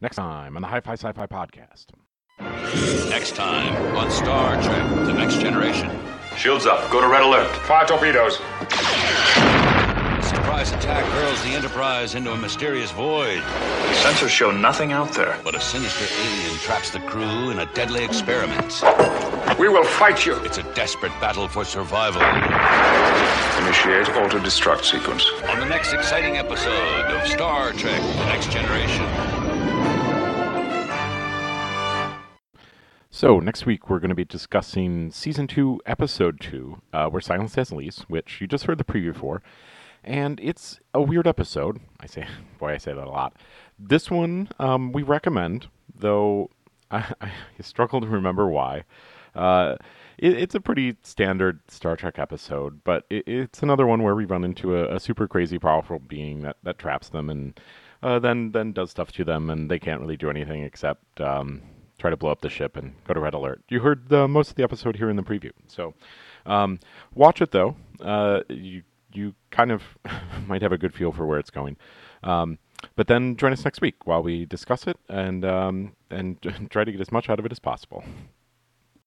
Next time on the Hi Fi Sci Fi Podcast. Next time on Star Trek The Next Generation. Shields up. Go to red alert. Fire torpedoes. Surprise attack hurls the Enterprise into a mysterious void. The sensors show nothing out there. But a sinister alien traps the crew in a deadly experiment. We will fight you. It's a desperate battle for survival. Initiate auto-destruct sequence. On the next exciting episode of Star Trek The Next Generation. So, next week we're going to be discussing Season 2, Episode 2, uh, where Silence Has Lease, which you just heard the preview for. And it's a weird episode. I say, boy, I say that a lot. This one um, we recommend, though I, I struggle to remember why. Uh, it, it's a pretty standard Star Trek episode, but it, it's another one where we run into a, a, super crazy, powerful being that, that traps them and uh, then then does stuff to them, and they can't really do anything except um, try to blow up the ship and go to red alert. You heard the, most of the episode here in the preview, so um, watch it though. Uh, you you kind of might have a good feel for where it's going. Um, but then join us next week while we discuss it and um, and try to get as much out of it as possible.